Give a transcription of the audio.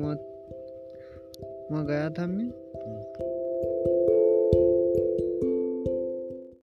वहाँ वहाँ गया था मैं। हम्म।